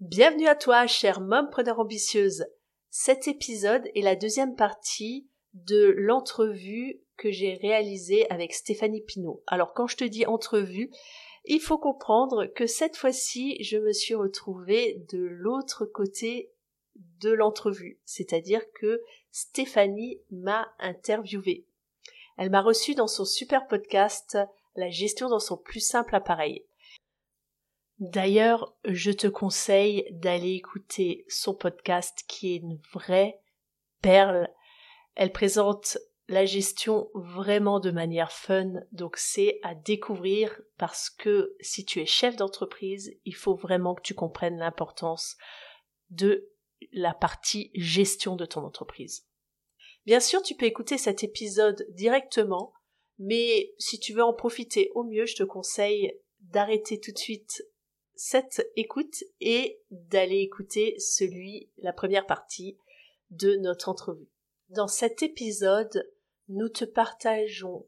Bienvenue à toi, chère mompreneur ambitieuse. Cet épisode est la deuxième partie de l'entrevue que j'ai réalisée avec Stéphanie Pinault. Alors quand je te dis entrevue, il faut comprendre que cette fois-ci, je me suis retrouvée de l'autre côté de l'entrevue, c'est-à-dire que Stéphanie m'a interviewée. Elle m'a reçue dans son super podcast La gestion dans son plus simple appareil. D'ailleurs, je te conseille d'aller écouter son podcast qui est une vraie perle. Elle présente la gestion vraiment de manière fun, donc c'est à découvrir parce que si tu es chef d'entreprise, il faut vraiment que tu comprennes l'importance de la partie gestion de ton entreprise. Bien sûr, tu peux écouter cet épisode directement, mais si tu veux en profiter au mieux, je te conseille d'arrêter tout de suite cette écoute et d'aller écouter celui, la première partie de notre entrevue. Dans cet épisode, nous te partageons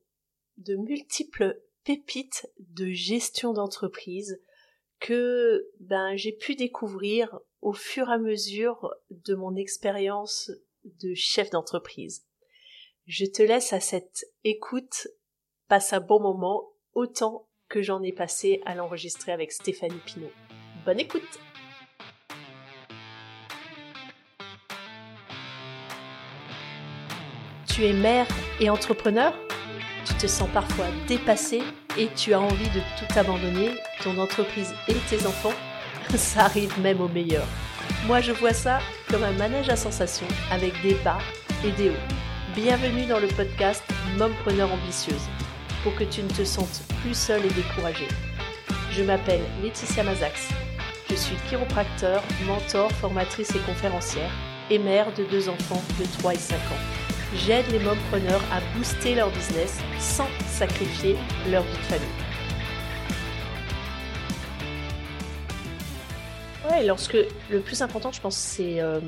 de multiples pépites de gestion d'entreprise que ben j'ai pu découvrir au fur et à mesure de mon expérience de chef d'entreprise. Je te laisse à cette écoute, passe un bon moment autant que j'en ai passé à l'enregistrer avec Stéphanie Pinault. Bonne écoute Tu es mère et entrepreneur? Tu te sens parfois dépassé et tu as envie de tout abandonner, ton entreprise et tes enfants? Ça arrive même au meilleur. Moi je vois ça comme un manège à sensations avec des bas et des hauts. Bienvenue dans le podcast Mompreneur ambitieuse pour que tu ne te sentes plus seule et découragée. Je m'appelle Laetitia Mazax. Je suis chiropracteur, mentor, formatrice et conférencière et mère de deux enfants de 3 et 5 ans. J'aide les mompreneurs à booster leur business sans sacrifier leur vie de famille. Ouais, lorsque le plus important, je pense, c'est euh,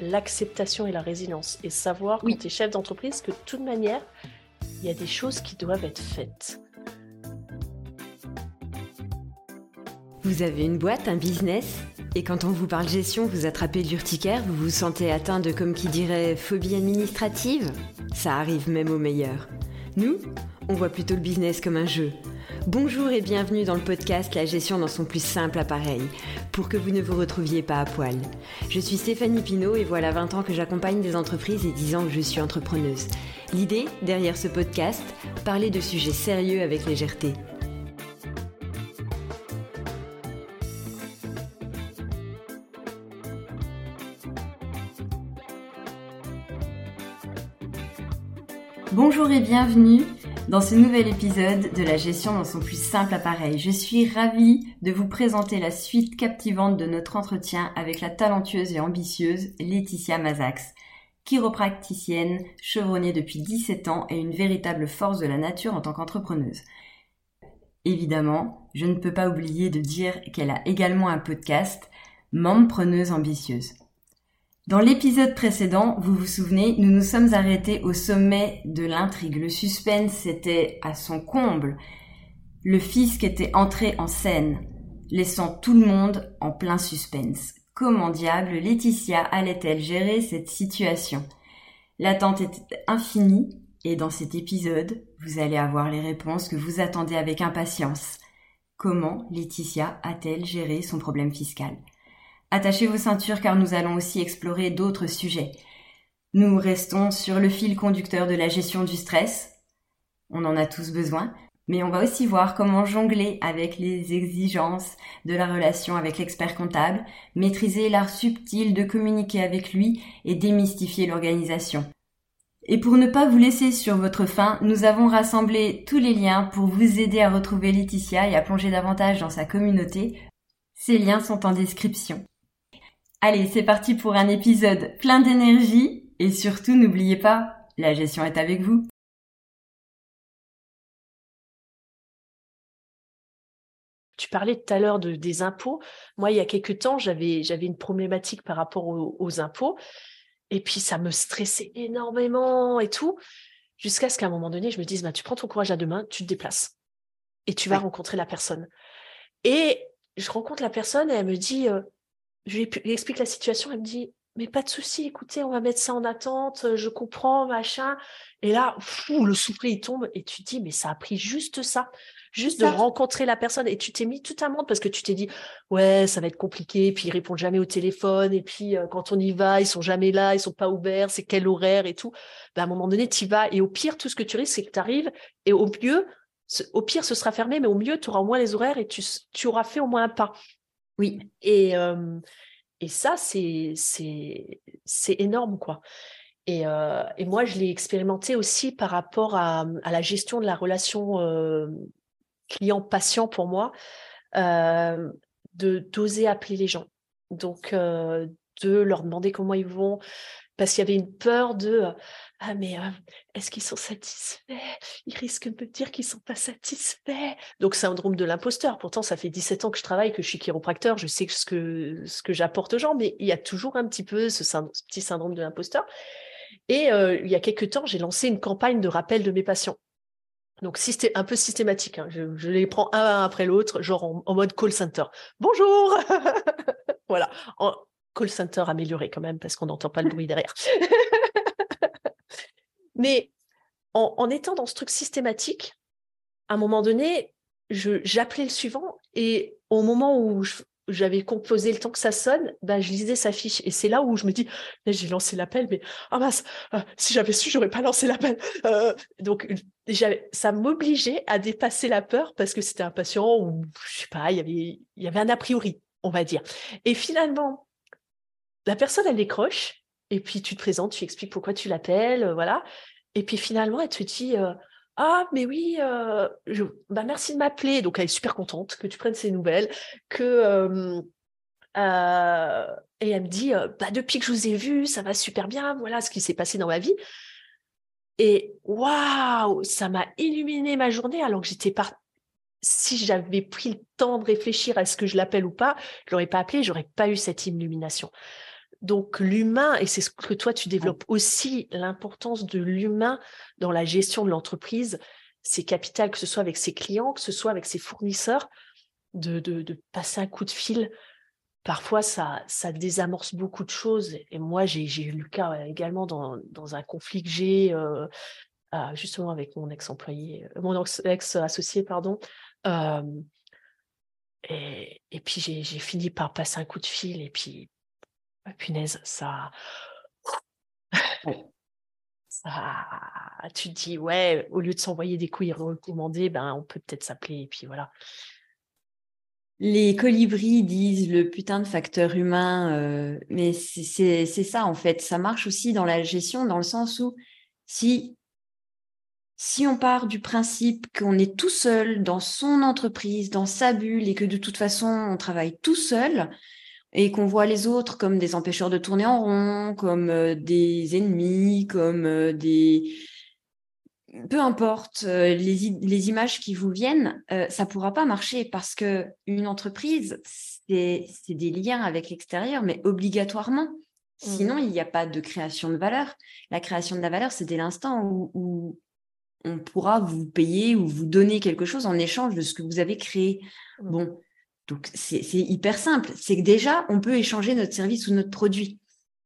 l'acceptation et la résilience. Et savoir, quand tu es chef d'entreprise, que de toute manière, il y a des choses qui doivent être faites. Vous avez une boîte, un business? Et quand on vous parle gestion, vous attrapez l'urticaire, vous vous sentez atteint de, comme qui dirait, phobie administrative? Ça arrive même aux meilleurs. Nous, on voit plutôt le business comme un jeu. Bonjour et bienvenue dans le podcast La gestion dans son plus simple appareil, pour que vous ne vous retrouviez pas à poil. Je suis Stéphanie Pinault et voilà 20 ans que j'accompagne des entreprises et 10 ans que je suis entrepreneuse. L'idée, derrière ce podcast, parler de sujets sérieux avec légèreté. Bonjour et bienvenue dans ce nouvel épisode de la gestion dans son plus simple appareil. Je suis ravie de vous présenter la suite captivante de notre entretien avec la talentueuse et ambitieuse Laetitia Mazax, chiropracticienne, chevronnée depuis 17 ans et une véritable force de la nature en tant qu'entrepreneuse. Évidemment, je ne peux pas oublier de dire qu'elle a également un podcast, Mempreneuse ambitieuse. Dans l'épisode précédent, vous vous souvenez, nous nous sommes arrêtés au sommet de l'intrigue. Le suspense était à son comble. Le fisc était entré en scène, laissant tout le monde en plein suspense. Comment diable Laetitia allait-elle gérer cette situation? L'attente était infinie et dans cet épisode, vous allez avoir les réponses que vous attendez avec impatience. Comment Laetitia a-t-elle géré son problème fiscal? Attachez vos ceintures car nous allons aussi explorer d'autres sujets. Nous restons sur le fil conducteur de la gestion du stress. On en a tous besoin, mais on va aussi voir comment jongler avec les exigences de la relation avec l'expert comptable, maîtriser l'art subtil de communiquer avec lui et démystifier l'organisation. Et pour ne pas vous laisser sur votre faim, nous avons rassemblé tous les liens pour vous aider à retrouver Laetitia et à plonger davantage dans sa communauté. Ces liens sont en description. Allez, c'est parti pour un épisode plein d'énergie et surtout n'oubliez pas, la gestion est avec vous. Parlais tout à l'heure de, des impôts. Moi, il y a quelques temps, j'avais, j'avais une problématique par rapport aux, impôts. Et puis, ça me stressait énormément et tout. Jusqu'à ce qu'à un moment donné, je me dise, bah, tu prends ton courage à deux mains, tu te déplaces. Et tu vas rencontrer la personne. Et je rencontre la personne et elle me dit, euh, je lui explique la situation, elle me dit, mais pas de souci, écoutez, on va mettre ça en attente, je comprends, machin. Et là, fou, le soufflet, il tombe et tu te dis, mais ça a pris juste ça, juste de rencontrer la personne. Et tu t'es mis tout un monde parce que tu t'es dit, ouais, ça va être compliqué, puis ils répondent jamais au téléphone, et puis euh, quand on y va, ils sont jamais là, ils sont pas ouverts, c'est quel horaire et tout. Ben, à un moment donné, tu y vas. Et au pire, tout ce que tu risques, c'est que tu arrives, et au mieux, au pire, ce sera fermé, mais au mieux, tu auras au moins les horaires et tu, tu auras fait au moins un pas. Oui. Et, euh, et ça, c'est énorme, quoi. Et, euh, et, moi, je l'ai expérimenté aussi par rapport à, à, la gestion de la relation euh, client-patient pour moi, euh, d'oser appeler les gens. Donc, de leur demander comment ils vont, parce qu'il y avait une peur de ah mais euh, est-ce qu'ils sont satisfaits? Ils risquent de me dire qu'ils sont pas satisfaits. Donc syndrome de l'imposteur. Pourtant ça fait 17 ans que je travaille, que je suis chiropracteur, je sais ce que ce que j'apporte aux gens, mais il y a toujours un petit peu ce, petit syndrome de l'imposteur. Et euh, il y a quelques temps, j'ai lancé une campagne de rappel de mes patients. Donc un peu systématique. Hein. Je, les prends un après l'autre, genre en, mode call center. Bonjour. voilà. Call center amélioré quand même parce qu'on n'entend pas le bruit derrière. Mais en, étant dans ce truc systématique, à un moment donné, j'appelais le suivant et au moment où j'avais composé le temps que ça sonne, ben, je lisais sa fiche. Et c'est là où je me dis, j'ai lancé l'appel, mais ah mince, euh, si j'avais su, j'aurais pas lancé l'appel. Euh, donc, ça m'obligeait à dépasser la peur parce que c'était un patient où, je sais pas, il y avait, il y avait un a priori, on va dire. Et finalement, la personne, elle décroche, et puis tu te présentes, tu expliques pourquoi tu l'appelles, euh, voilà. Et puis finalement, elle te dit euh, Ah, mais oui, euh, bah, merci de m'appeler. Donc elle est super contente que tu prennes ces nouvelles. Que, et elle me dit bah, Depuis que je vous ai vu, ça va super bien. Voilà ce qui s'est passé dans ma vie. Et waouh, ça m'a illuminé ma journée alors que j'étais pas. Si j'avais pris le temps de réfléchir à ce que je l'appelle ou pas, je l'aurais pas appelé, j'aurais pas eu cette illumination. Donc l'humain, et c'est ce que toi tu développes aussi, l'importance de l'humain dans la gestion de l'entreprise, c'est capital, que ce soit avec ses clients, que ce soit avec ses fournisseurs, de, de, passer un coup de fil. Parfois, ça, ça désamorce beaucoup de choses. Et moi, j'ai eu le cas euh, également dans, dans un conflit que j'ai euh, euh, justement avec mon ex-employé, mon ex-associé, pardon. et, et puis j'ai fini par passer un coup de fil et puis ah, punaise, ça... ça... Tu te dis, ouais, au lieu de s'envoyer des couilles recommandées, ben, on peut peut-être s'appeler, et puis voilà. Les colibris disent le putain de facteur humain, euh, mais c'est ça en fait. Ça marche aussi dans la gestion, dans le sens où si, si on part du principe qu'on est tout seul dans son entreprise, dans sa bulle, et que de toute façon on travaille tout seul, et qu'on voit les autres comme des empêcheurs de tourner en rond, comme euh, des ennemis, comme euh, des... Peu importe euh, les, les, images qui vous viennent, ça pourra pas marcher parce que une entreprise, c'est des liens avec l'extérieur, mais obligatoirement. Sinon, mmh. il n'y a pas de création de valeur. La création de la valeur, c'est dès l'instant où, où, on pourra vous payer ou vous donner quelque chose en échange de ce que vous avez créé. Mmh. Bon, donc, c'est hyper simple. C'est que déjà, on peut échanger notre service ou notre produit.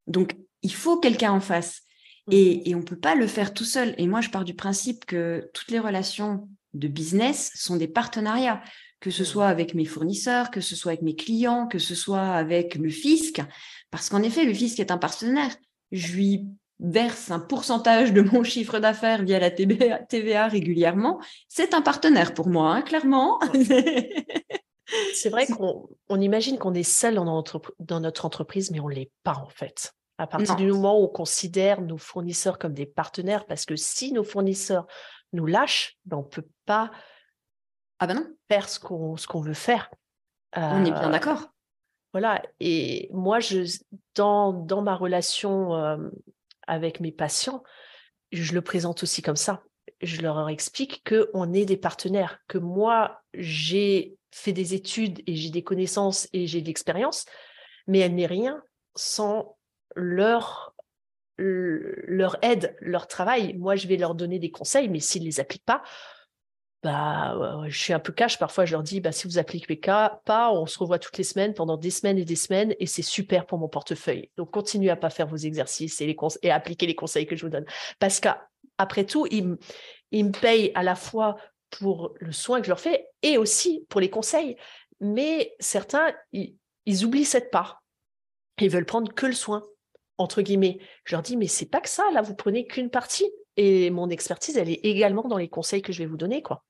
Donc, il faut quelqu'un en face. Mmh. Et, on ne peut pas le faire tout seul. Et moi, je pars du principe que toutes les relations de business sont des partenariats, que ce mmh. soit avec mes fournisseurs, que ce soit avec mes clients, que ce soit avec le fisc. Parce qu'en effet, le fisc est un partenaire. Je lui verse un pourcentage de mon chiffre d'affaires via la TVA régulièrement. C'est un partenaire pour moi, hein, clairement. C'est vrai qu'on on imagine qu'on est seul dans notre, dans notre entreprise, mais on ne l'est pas en fait. À partir du moment où on considère nos fournisseurs comme des partenaires, parce que si nos fournisseurs nous lâchent, ben on ne peut pas ah ben non. faire ce qu'on veut faire. on est bien euh, d'accord. Voilà. Et moi, je, dans, dans ma relation euh, avec mes patients, je le présente aussi comme ça. Je leur explique qu'on est des partenaires, que moi, j'ai fait des études et j'ai des connaissances et j'ai de l'expérience, mais elle n'est rien sans leur, aide, leur travail. Moi, je vais leur donner des conseils, mais s'ils ne les appliquent pas, bah, je suis un peu cash. Parfois, je leur dis, bah, si vous appliquez pas, on se revoit toutes les semaines pendant des semaines et des semaines et c'est super pour mon portefeuille. Donc, continuez à pas faire vos exercices et, les à appliquer les conseils que je vous donne. Parce qu'après tout, ils, me payent à la fois pour le soin que je leur fais et aussi pour les conseils. Mais certains, ils, ils oublient cette part. Ils veulent prendre que le soin, entre guillemets. Je leur dis, mais c'est pas que ça, là, vous prenez qu'une partie. Et mon expertise, elle est également dans les conseils que je vais vous donner, quoi.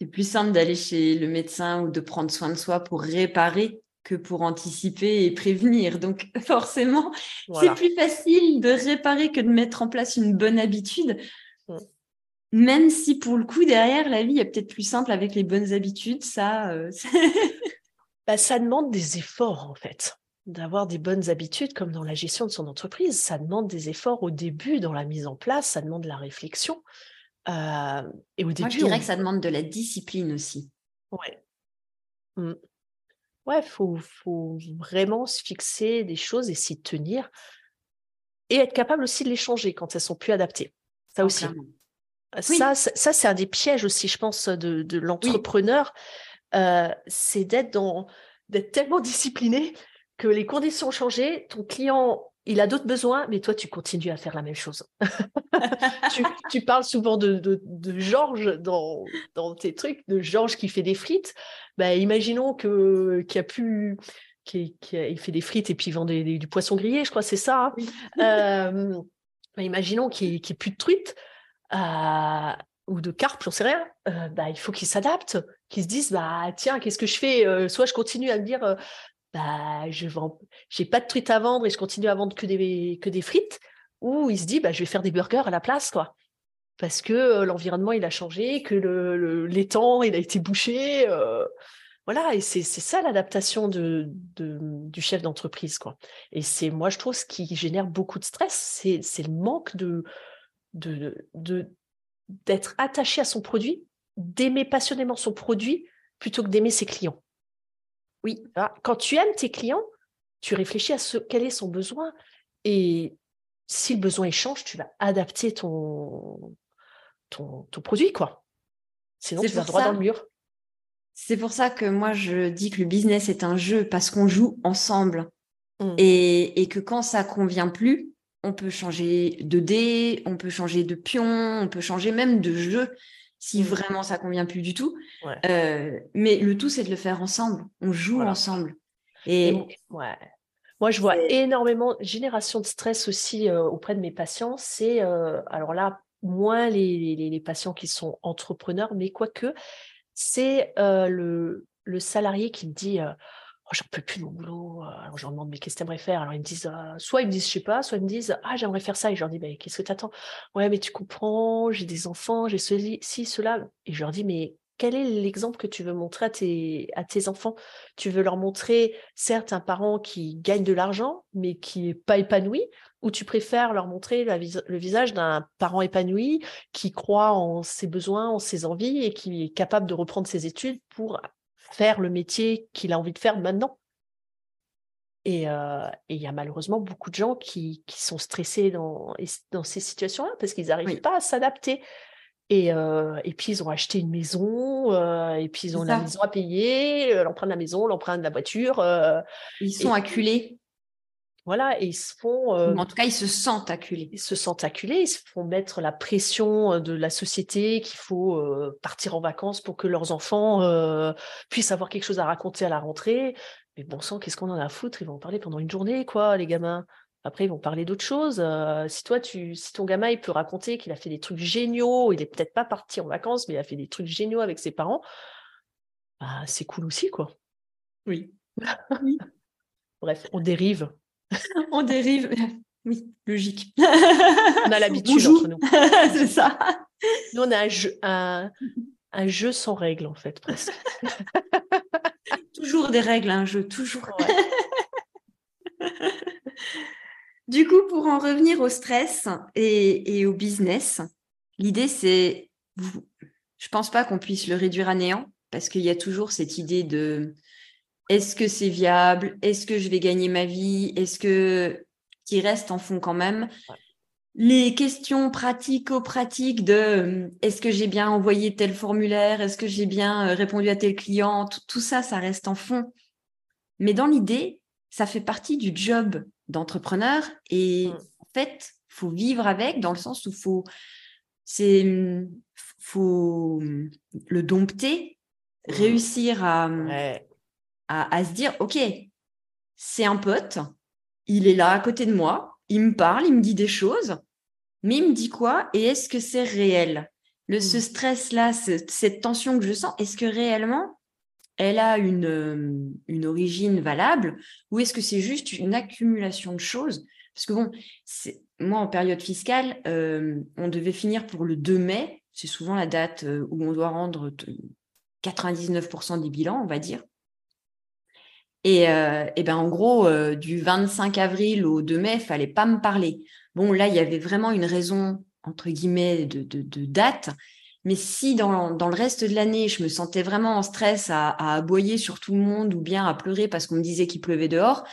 C'est plus simple d'aller chez le médecin ou de prendre soin de soi pour réparer que pour anticiper et prévenir. Donc forcément, c'est plus facile de réparer que de mettre en place une bonne habitude. Mm. Même si pour le coup, derrière, la vie est peut-être plus simple avec les bonnes habitudes, ça... Euh, bah, ça demande des efforts, en fait d'avoir des bonnes habitudes comme dans la gestion de son entreprise. Ça demande des efforts au début dans la mise en place, ça demande de la réflexion. Euh, et au début, Moi, je dirais que ça demande de la discipline aussi. Ouais. Mmh. Ouais, faut, faut vraiment se fixer des choses et s'y tenir et être capable aussi de les changer quand elles sont plus adaptées. Ça aussi. Ça, ça c'est un des pièges aussi, je pense, de, de l'entrepreneur. Euh, c'est d'être dans d'être tellement discipliné que les conditions ont changé, ton client, il a d'autres besoins, mais toi, tu continues à faire la même chose. tu, parles souvent de, de, Georges dans, dans, tes trucs, de Georges qui fait des frites. Bah, imaginons que qu'il a pu qui, il fait des frites et puis il vend du poisson grillé, je crois, c'est ça. Hein. Euh, bah, imaginons qu'il n'y ait, plus de truites euh, ou de carpe, j'en sais rien. Euh, bah, il faut qu'il s'adapte, qu'il se dise bah tiens, qu'est-ce que je fais? Soit je continue à me dire bah, je vends, j'ai pas de truite à vendre et je continue à vendre que des, frites, ou il se dit, bah, je vais faire des burgers à la place, quoi. Parce que l'environnement, il a changé, que le, l'étang, il a été bouché. Voilà, et c'est, ça l'adaptation du chef d'entreprise, quoi. Et c'est, moi, je trouve, ce qui génère beaucoup de stress, c'est, le manque d'être attaché à son produit, d'aimer passionnément son produit, plutôt que d'aimer ses clients. Oui, ah, quand tu aimes tes clients, tu réfléchis à ce, quel est son besoin et si le besoin change, tu vas adapter ton, ton, produit, quoi. Sinon, tu vas droit dans le mur. C'est pour ça que moi, je dis que le business est un jeu parce qu'on joue ensemble. Mmh. Et, et, que quand ça convient plus, on peut changer de dé, on peut changer de pion, on peut changer même de jeu si mmh. vraiment ça convient plus du tout. Euh, mais le tout, c'est de le faire ensemble. On joue ensemble. Et, ouais. Moi, je vois énormément génération de stress aussi euh, auprès de mes patients. C'est euh, alors là moins les, les, patients qui sont entrepreneurs, mais quoique c'est le, le salarié qui me dit Oh, j'en peux plus de mon boulot. Alors je leur demande mais qu'est-ce que tu aimerais faire? Alors ils me disent soit ils me disent je sais pas, soit ils me disent ah j'aimerais faire ça. Et je leur dis mais qu'est-ce que tu attends Ouais mais tu comprends, j'ai des enfants, j'ai ceci, ci, cela. Et je leur dis mais quel est l'exemple que tu veux montrer à tes, à tes enfants? Tu veux leur montrer certes un parent qui gagne de l'argent mais qui n'est pas épanoui ou tu préfères leur montrer le visage d'un parent épanoui qui croit en ses besoins, en ses envies et qui est capable de reprendre ses études pour faire le métier qu'il a envie de faire maintenant. Euh, et il y a malheureusement beaucoup de gens qui, qui sont stressés dans, dans ces situations-là parce qu'ils n'arrivent pas à s'adapter. Et, euh, et, puis ils ont acheté une maison, euh, et puis ils ont la maison à payer, l'emprunt de la maison, l'emprunt de la voiture. ils sont acculés. Voilà, et ils se font. en tout cas, ils se sentent acculés. Ils se sentent acculés, ils se font mettre la pression de la société qu'il faut partir en vacances pour que leurs enfants puissent avoir quelque chose à raconter à la rentrée. Mais bon sang, qu'est-ce qu'on en a à foutre? Ils vont en parler pendant une journée, quoi, les gamins. Après, ils vont parler d'autres choses. si toi, tu, si ton gamin, il peut raconter qu'il a fait des trucs géniaux, il est peut-être pas parti en vacances, mais il a fait des trucs géniaux avec ses parents, bah, c'est cool aussi, quoi. Oui. Bref, on dérive. on dérive. Oui, logique. On a l'habitude entre nous. c'est ça. Nous, on a un jeu, sans règles, en fait, presque. toujours des règles, un jeu, toujours. du coup, pour en revenir au stress et, au business, l'idée, c'est. Je pense pas qu'on puisse le réduire à néant, parce qu'il y a toujours cette idée de est-ce que c'est viable? Est-ce que je vais gagner ma vie? Est-ce que qui restent en fond quand même? Les questions pratico-pratiques de euh, est-ce que j'ai bien envoyé tel formulaire, est-ce que j'ai bien euh, répondu à tel client, tout, ça, ça reste en fond. Mais dans l'idée, ça fait partie du job d'entrepreneur et mm. en fait, faut vivre avec dans le sens où faut c'est faut le dompter, mm. réussir à, à se dire ok, c'est un pote, il est là à côté de moi, il me parle, il me dit des choses, mais il me dit quoi et est-ce que c'est réel? Le, Ce hmm. stress-là, cette tension que je sens, est-ce que réellement elle a une, euh, une origine valable ou est-ce que c'est juste une accumulation de choses? Parce que bon, moi en période fiscale, euh, on devait finir pour le 2 mai, c'est souvent la date euh, où on doit rendre 99% des bilans, on va dire. Et, et ben en gros, du 25 avril au 2 mai, il fallait pas me parler. Bon, là, il y avait vraiment une raison, entre guillemets, de, date. Mais si dans, le reste de l'année, je me sentais vraiment en stress à, aboyer sur tout le monde ou bien à pleurer parce qu'on me disait qu'il pleuvait dehors,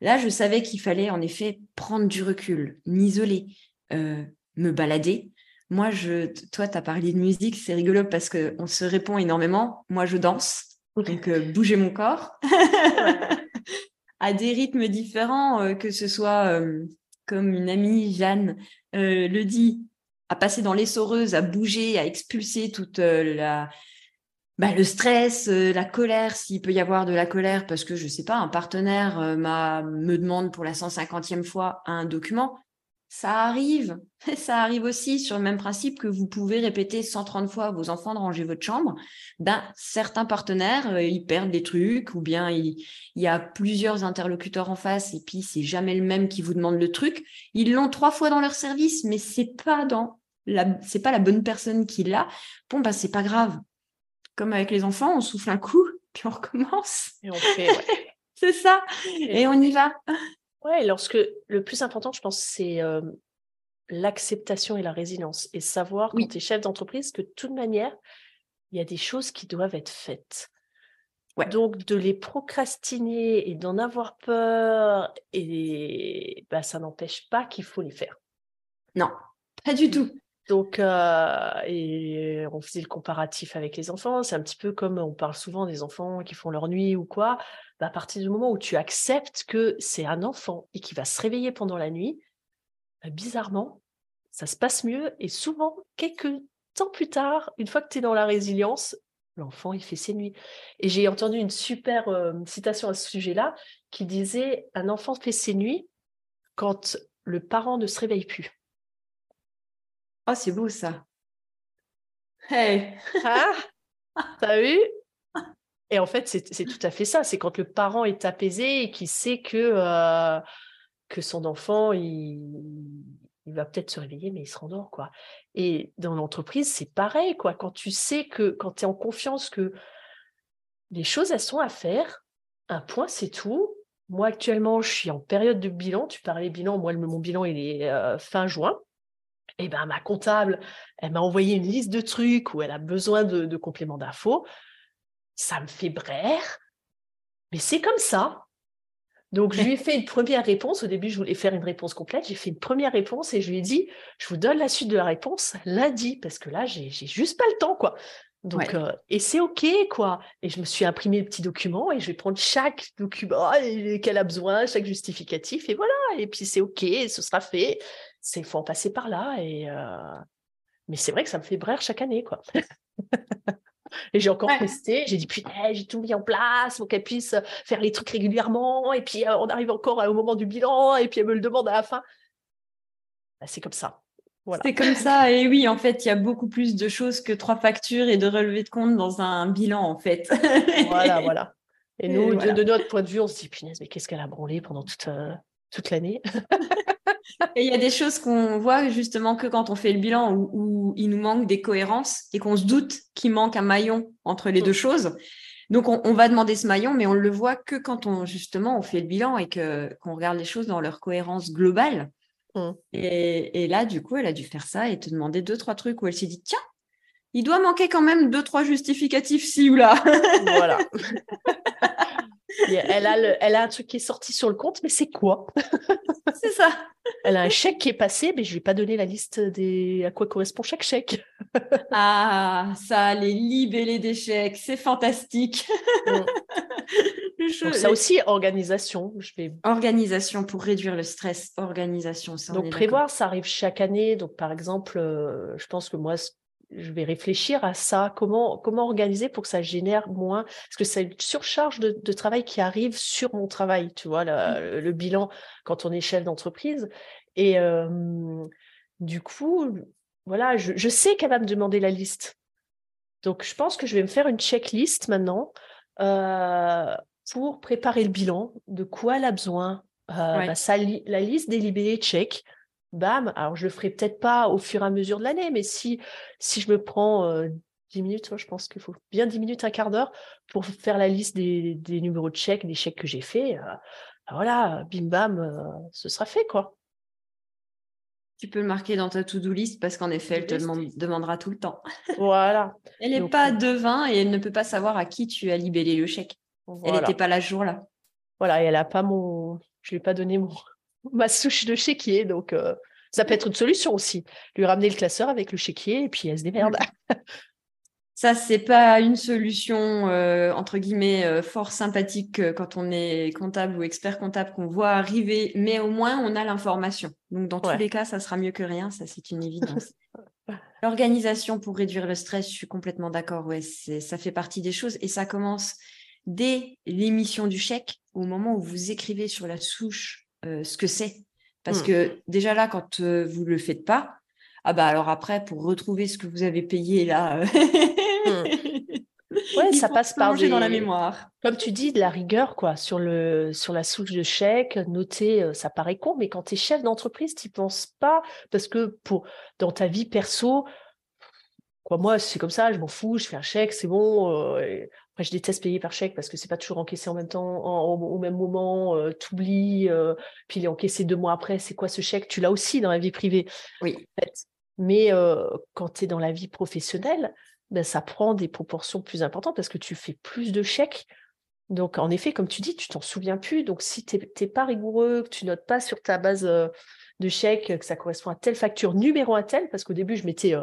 là, je savais qu'il fallait en effet prendre du recul, m'isoler, euh, me balader. Moi, je, toi, tu as parlé de musique, c'est rigolo parce qu'on se répond énormément. Moi, je danse, donc euh, bouger mon corps. À des rythmes différents, euh, que ce soit comme une amie, Jeanne, euh, le dit, à passer dans l'essoreuse, à bouger, à expulser toute euh, la, bah, le stress, euh, la colère, s'il peut y avoir de la colère, parce que je sais pas, un partenaire m'a me demande pour la 150e fois un document, ça arrive. Ça arrive aussi sur le même principe que vous pouvez répéter 130 fois à vos enfants de ranger votre chambre. Ben, certains partenaires, euh, ils perdent des trucs ou bien il, y a plusieurs interlocuteurs en face et puis c'est jamais le même qui vous demande le truc. Ils l'ont trois fois dans leur service, mais c'est pas dans la, c'est pas la bonne personne qui l'a. Bon, ben, c'est pas grave. Comme avec les enfants, on souffle un coup, puis on recommence. Et on fait, c'est ça. et on y va. Ouais, lorsque le plus important, je pense, c'est l'acceptation et la résilience. Et savoir, quand tu es chef d'entreprise, que de toute manière, il y a des choses qui doivent être faites. Donc, de les procrastiner et d'en avoir peur, et bah, ça n'empêche pas qu'il faut les faire. Non, pas du tout. Donc, et on faisait le comparatif avec les enfants. C'est un petit peu comme on parle souvent des enfants qui font leur nuit ou quoi. Bah, à partir du moment où tu acceptes que c'est un enfant et qui va se réveiller pendant la nuit, bah, bizarrement, ça se passe mieux. Et souvent, quelques temps plus tard, une fois que tu es dans la résilience, l'enfant, il fait ses nuits. Et j'ai entendu une super euh, citation à ce sujet-là qui disait Un enfant fait ses nuits quand le parent ne se réveille plus. Oh, c'est beau ça. Hey! Ah, T'as vu? Et en fait, c'est tout à fait ça. C'est quand le parent est apaisé et qu'il sait que, euh, que son enfant, il, il va peut-être se réveiller, mais il se rendort. Quoi. Et dans l'entreprise, c'est pareil. Quoi. Quand tu sais que, quand tu es en confiance que les choses, elles sont à faire, un point, c'est tout. Moi, actuellement, je suis en période de bilan. Tu parlais bilan. Moi, mon bilan, il est euh, fin juin. Eh ben, ma comptable, elle m'a envoyé une liste de trucs où elle a besoin de, de compléments d'infos ça me fait braire, mais c'est comme ça. Donc, je lui ai fait une première réponse. Au début, je voulais faire une réponse complète. J'ai fait une première réponse et je lui ai dit, je vous donne la suite de la réponse lundi, parce que là, j'ai juste pas le temps, quoi. Donc, euh, et c'est OK, quoi. Et je me suis imprimé le petit document et je vais prendre chaque document qu'elle a besoin, chaque justificatif, et voilà. Et puis, c'est OK, ce sera fait. C'est faut en passer par là. Et euh, Mais c'est vrai que ça me fait braire chaque année, quoi. Et j'ai encore testé. J'ai dit, putain, j'ai tout mis en place pour qu'elle puisse faire les trucs régulièrement. Et puis, euh, on arrive encore au moment du bilan. Et puis, elle me le demande à la fin. Bah, c'est comme ça. Voilà. C'est comme ça. Et oui, en fait, il y a beaucoup plus de choses que trois factures et de relevés de compte dans un bilan, en fait. voilà, voilà. Et nous, De, notre point de vue, on se dit, punaise, mais qu'est-ce qu'elle a branlé pendant toute, euh, toute l'année? Et il y a des choses qu'on voit justement que quand on fait le bilan où, il nous manque des cohérences et qu'on se doute qu'il manque un maillon entre les deux mm. choses. Donc on, va demander ce maillon, mais on le voit que quand on justement on fait le bilan et que qu'on regarde les choses dans leur cohérence globale. Mm. Et, là, du coup, elle a dû faire ça et te demander deux trois trucs où elle s'est dit tiens, il doit manquer quand même deux trois justificatifs ci ou là. voilà. elle, a elle a un truc qui est sorti sur le compte, mais c'est quoi? C'est ça. Elle a un chèque qui est passé, mais je lui ai pas donné la liste des à quoi correspond chaque chèque. ah, ça, les libellés des chèques, c'est fantastique. Mm. Donc ça aussi, organisation. Je vais... Organisation pour réduire le stress, organisation. Ça, donc prévoir, ça arrive chaque année. Donc par exemple, euh, je pense que moi, je vais réfléchir à ça. Comment, comment organiser pour que ça génère moins? Parce que c'est une surcharge de, travail qui arrive sur mon travail, tu vois, mmh. le, bilan quand on est chef d'entreprise. Et du coup, voilà, je, je sais qu'elle va me demander la liste. Donc, je pense que je vais me faire une checklist maintenant euh, pour préparer le bilan, de quoi elle a besoin. Euh, bah, ça, la liste libellés check bam, alors je le ferai peut-être pas au fur et à mesure de l'année, mais si, si je me prends 10 euh, minutes, je pense qu'il faut bien 10 minutes, un quart d'heure pour faire la liste des, numéros de chèques, des chèques que j'ai faits, euh, bah voilà, bim bam, euh, ce sera fait quoi. Tu peux le marquer dans ta to-do list parce qu'en effet, elle te demandera tout le temps. Voilà. elle n'est pas devin et elle ne peut pas savoir à qui tu as libellé le chèque. Elle n'était pas là ce jour-là. Voilà, et elle n'a pas mon. Je lui ai pas donné mon, ma souche de chéquier. Donc, euh, ça peut être une solution aussi. Lui ramener le classeur avec le chéquier et puis elle se démerde. Ça, c'est pas une solution euh, entre guillemets euh, fort sympathique quand on est comptable ou expert comptable qu'on voit arriver, mais au moins on a l'information. Donc dans tous les cas, ça sera mieux que rien, ça c'est une évidence. L'organisation pour réduire le stress, je suis complètement d'accord. Ouais, ça fait partie des choses et ça commence dès l'émission du chèque, au moment où vous écrivez sur la souche euh, ce que c'est. Parce mmh. que déjà là, quand euh, vous ne le faites pas, ah bah alors après, pour retrouver ce que vous avez payé là, ouais, ça passe par des... dans la mémoire. Comme tu dis, de la rigueur quoi sur le sur la souche de chèque, noter, euh, ça paraît con, mais quand tu es chef d'entreprise, tu penses pas parce que pour dans ta vie perso, quoi, moi c'est comme ça, je m'en fous, je fais un chèque, c'est bon. Je déteste payer par chèque parce que c'est pas toujours encaissé en même temps, au même moment, euh, t'oublies, euh, puis il est encaissé deux mois après. C'est quoi ce chèque? Tu l'as aussi dans la vie privée. Oui. Mais euh, quand tu es dans la vie professionnelle, ben, ça prend des proportions plus importantes parce que tu fais plus de chèques. Donc, en effet, comme tu dis, tu t'en souviens plus. Donc, si tu n'es pas rigoureux, que tu notes pas sur ta base de chèque que ça correspond à telle facture, numéro à tel, parce qu'au début, je mettais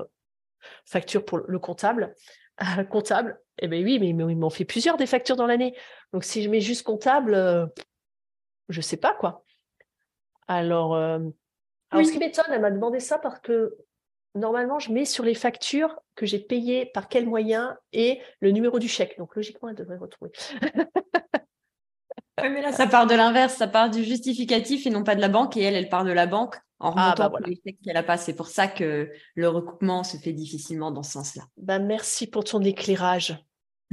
facture pour le comptable, comptable, eh bien oui, mais il m'en fait plusieurs des factures dans l'année. Donc si je mets juste comptable, euh, je sais pas quoi. Alors, euh, ce qui m'étonne, elle m'a demandé ça parce que normalement, je mets sur les factures que j'ai payées par quel moyen et le numéro du chèque. Donc logiquement, elle devrait retrouver. mais là, ça part de l'inverse, ça part du justificatif et non pas de la banque. Et elle, elle part de la banque en ah, remontant bah les chèques qu'elle a pas. C'est pour ça que le recoupement se fait difficilement dans ce sens-là. Bah, merci pour ton éclairage.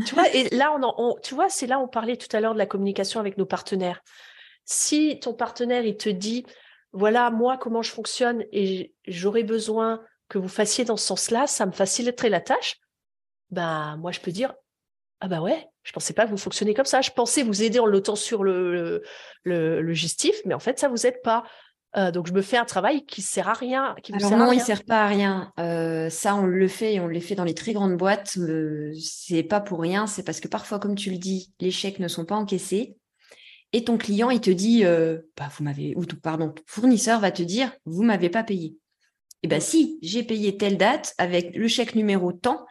tu vois, et là, on, tu vois, c'est là on parlait tout à l'heure de la communication avec nos partenaires. Si ton partenaire, il te dit, voilà, moi, comment je fonctionne et j'aurais besoin que vous fassiez dans ce sens-là, ça me faciliterait la tâche. Ben, moi, je peux dire, ah bah ouais, je pensais pas que vous fonctionnez comme ça. Je pensais vous aider en lotant sur le, le, le, gestif, mais en fait, ça vous aide pas. Euh, donc je me fais un travail qui sert à rien. Qui Alors non, il sert pas à rien. Euh, ça, on le fait et on le fait dans les très grandes boîtes. Euh, c'est pas pour rien. C'est parce que parfois, comme tu le dis, les chèques ne sont pas encaissés. Et ton client, il te dit, bah, vous m'avez, ou pardon, ton fournisseur va te dire, vous m'avez pas payé. Eh ben si, j'ai payé telle date avec le chèque numéro tant.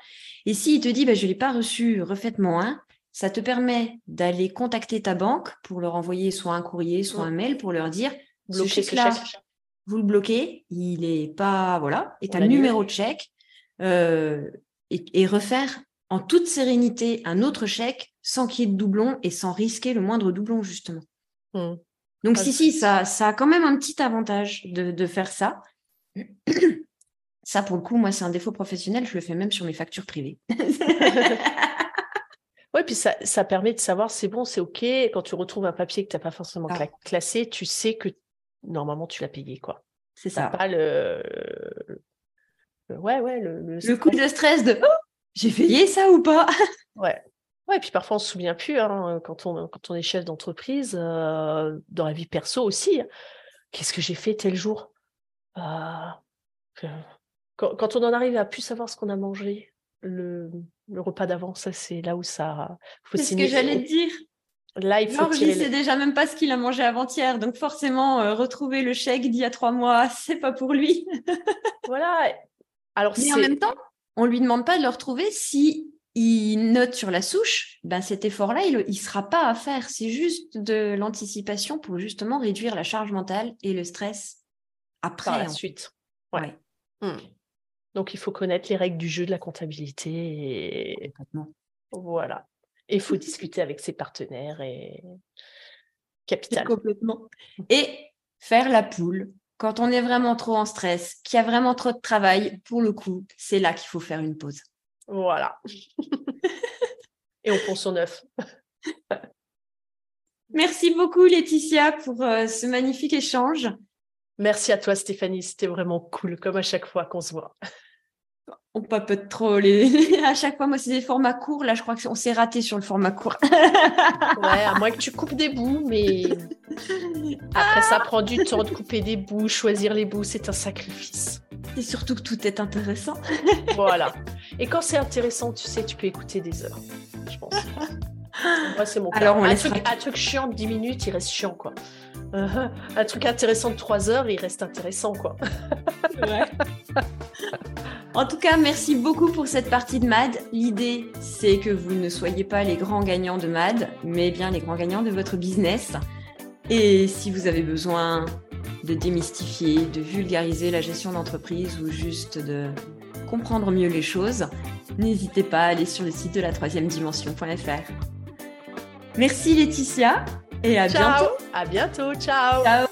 Et s'il te dit, bah, je l'ai pas reçu, refaites-moi un, ça te permet d'aller contacter ta banque pour leur envoyer soit un courrier, soit un mail pour leur dire ce chèque vous le bloquez, il est pas voilà, et tu numéro de chèque euh, et, refaire en toute sérénité un autre chèque sans qu'il y ait de doublon et sans risquer le moindre doublon justement. Mmh. Donc si si, ça, ça a quand même un petit avantage de, de faire ça. Ça, pour le coup, moi, c'est un défaut professionnel. Je le fais même sur mes factures privées. Oui, puis ça, ça, permet de savoir c'est bon, c'est OK. Quand tu retrouves un papier que tu n'as pas forcément ah. classé, tu sais que normalement tu l'as payé. quoi. C'est ça. pas le... Ouais, ouais. Le, le, coup de stress de oh, j'ai payé ça ou pas? Ouais. Ouais, et puis parfois on se souvient plus hein, quand, on, quand on est chef d'entreprise, euh, dans la vie perso aussi. Hein. Qu'est-ce que j'ai fait tel jour? Euh, quand, quand, on en arrive à plus savoir ce qu'on a mangé, le, le repas d'avant, ça c'est là où ça. C'est ce que j'allais dire. Là, il faut tirer. c'est déjà même pas ce qu'il a mangé avant-hier, donc forcément, euh, retrouver le chèque d'il y a trois mois, c'est pas pour lui. voilà. Alors, Mais en même temps, on lui demande pas de le retrouver si il note sur la souche, ben cet effort-là, il ne sera pas à faire. C'est juste de l'anticipation pour justement réduire la charge mentale et le stress après. Par la suite. Ouais. Hmm. Donc, il faut connaître les règles du jeu de la comptabilité. Et... Voilà. Il faut discuter avec ses partenaires et capital. Complètement. Et faire la poule. Quand on est vraiment trop en stress, qu'il y a vraiment trop de travail, pour le coup, c'est là qu'il faut faire une pause. Voilà. Et on prend son œuf. Merci beaucoup Laetitia pour euh, ce magnifique échange. Merci à toi Stéphanie, c'était vraiment cool comme à chaque fois qu'on se voit. On papote trop les... à chaque fois moi c'est des formats courts là je crois qu'on s'est raté sur le format court. ouais, à moins que tu coupes des bouts mais après ça prend du temps de couper des bouts, choisir les bouts, c'est un sacrifice. Et surtout que tout est intéressant. voilà. Et quand c'est intéressant, tu sais, tu peux écouter des heures, je pense. Moi, c'est mon cas. Alors, on un, truc, un truc chiant de 10 minutes, il reste chiant, quoi. un truc intéressant de 3 heures, il reste intéressant, quoi. ouais. En tout cas, merci beaucoup pour cette partie de MAD. L'idée, c'est que vous ne soyez pas les grands gagnants de MAD, mais bien les grands gagnants de votre business. Et si vous avez besoin de démystifier, de vulgariser la gestion d'entreprise ou juste de comprendre mieux les choses, n'hésitez pas à aller sur le site de la troisième dimension.fr. Merci Laetitia et à bientôt. À bientôt, ciao. Ciao.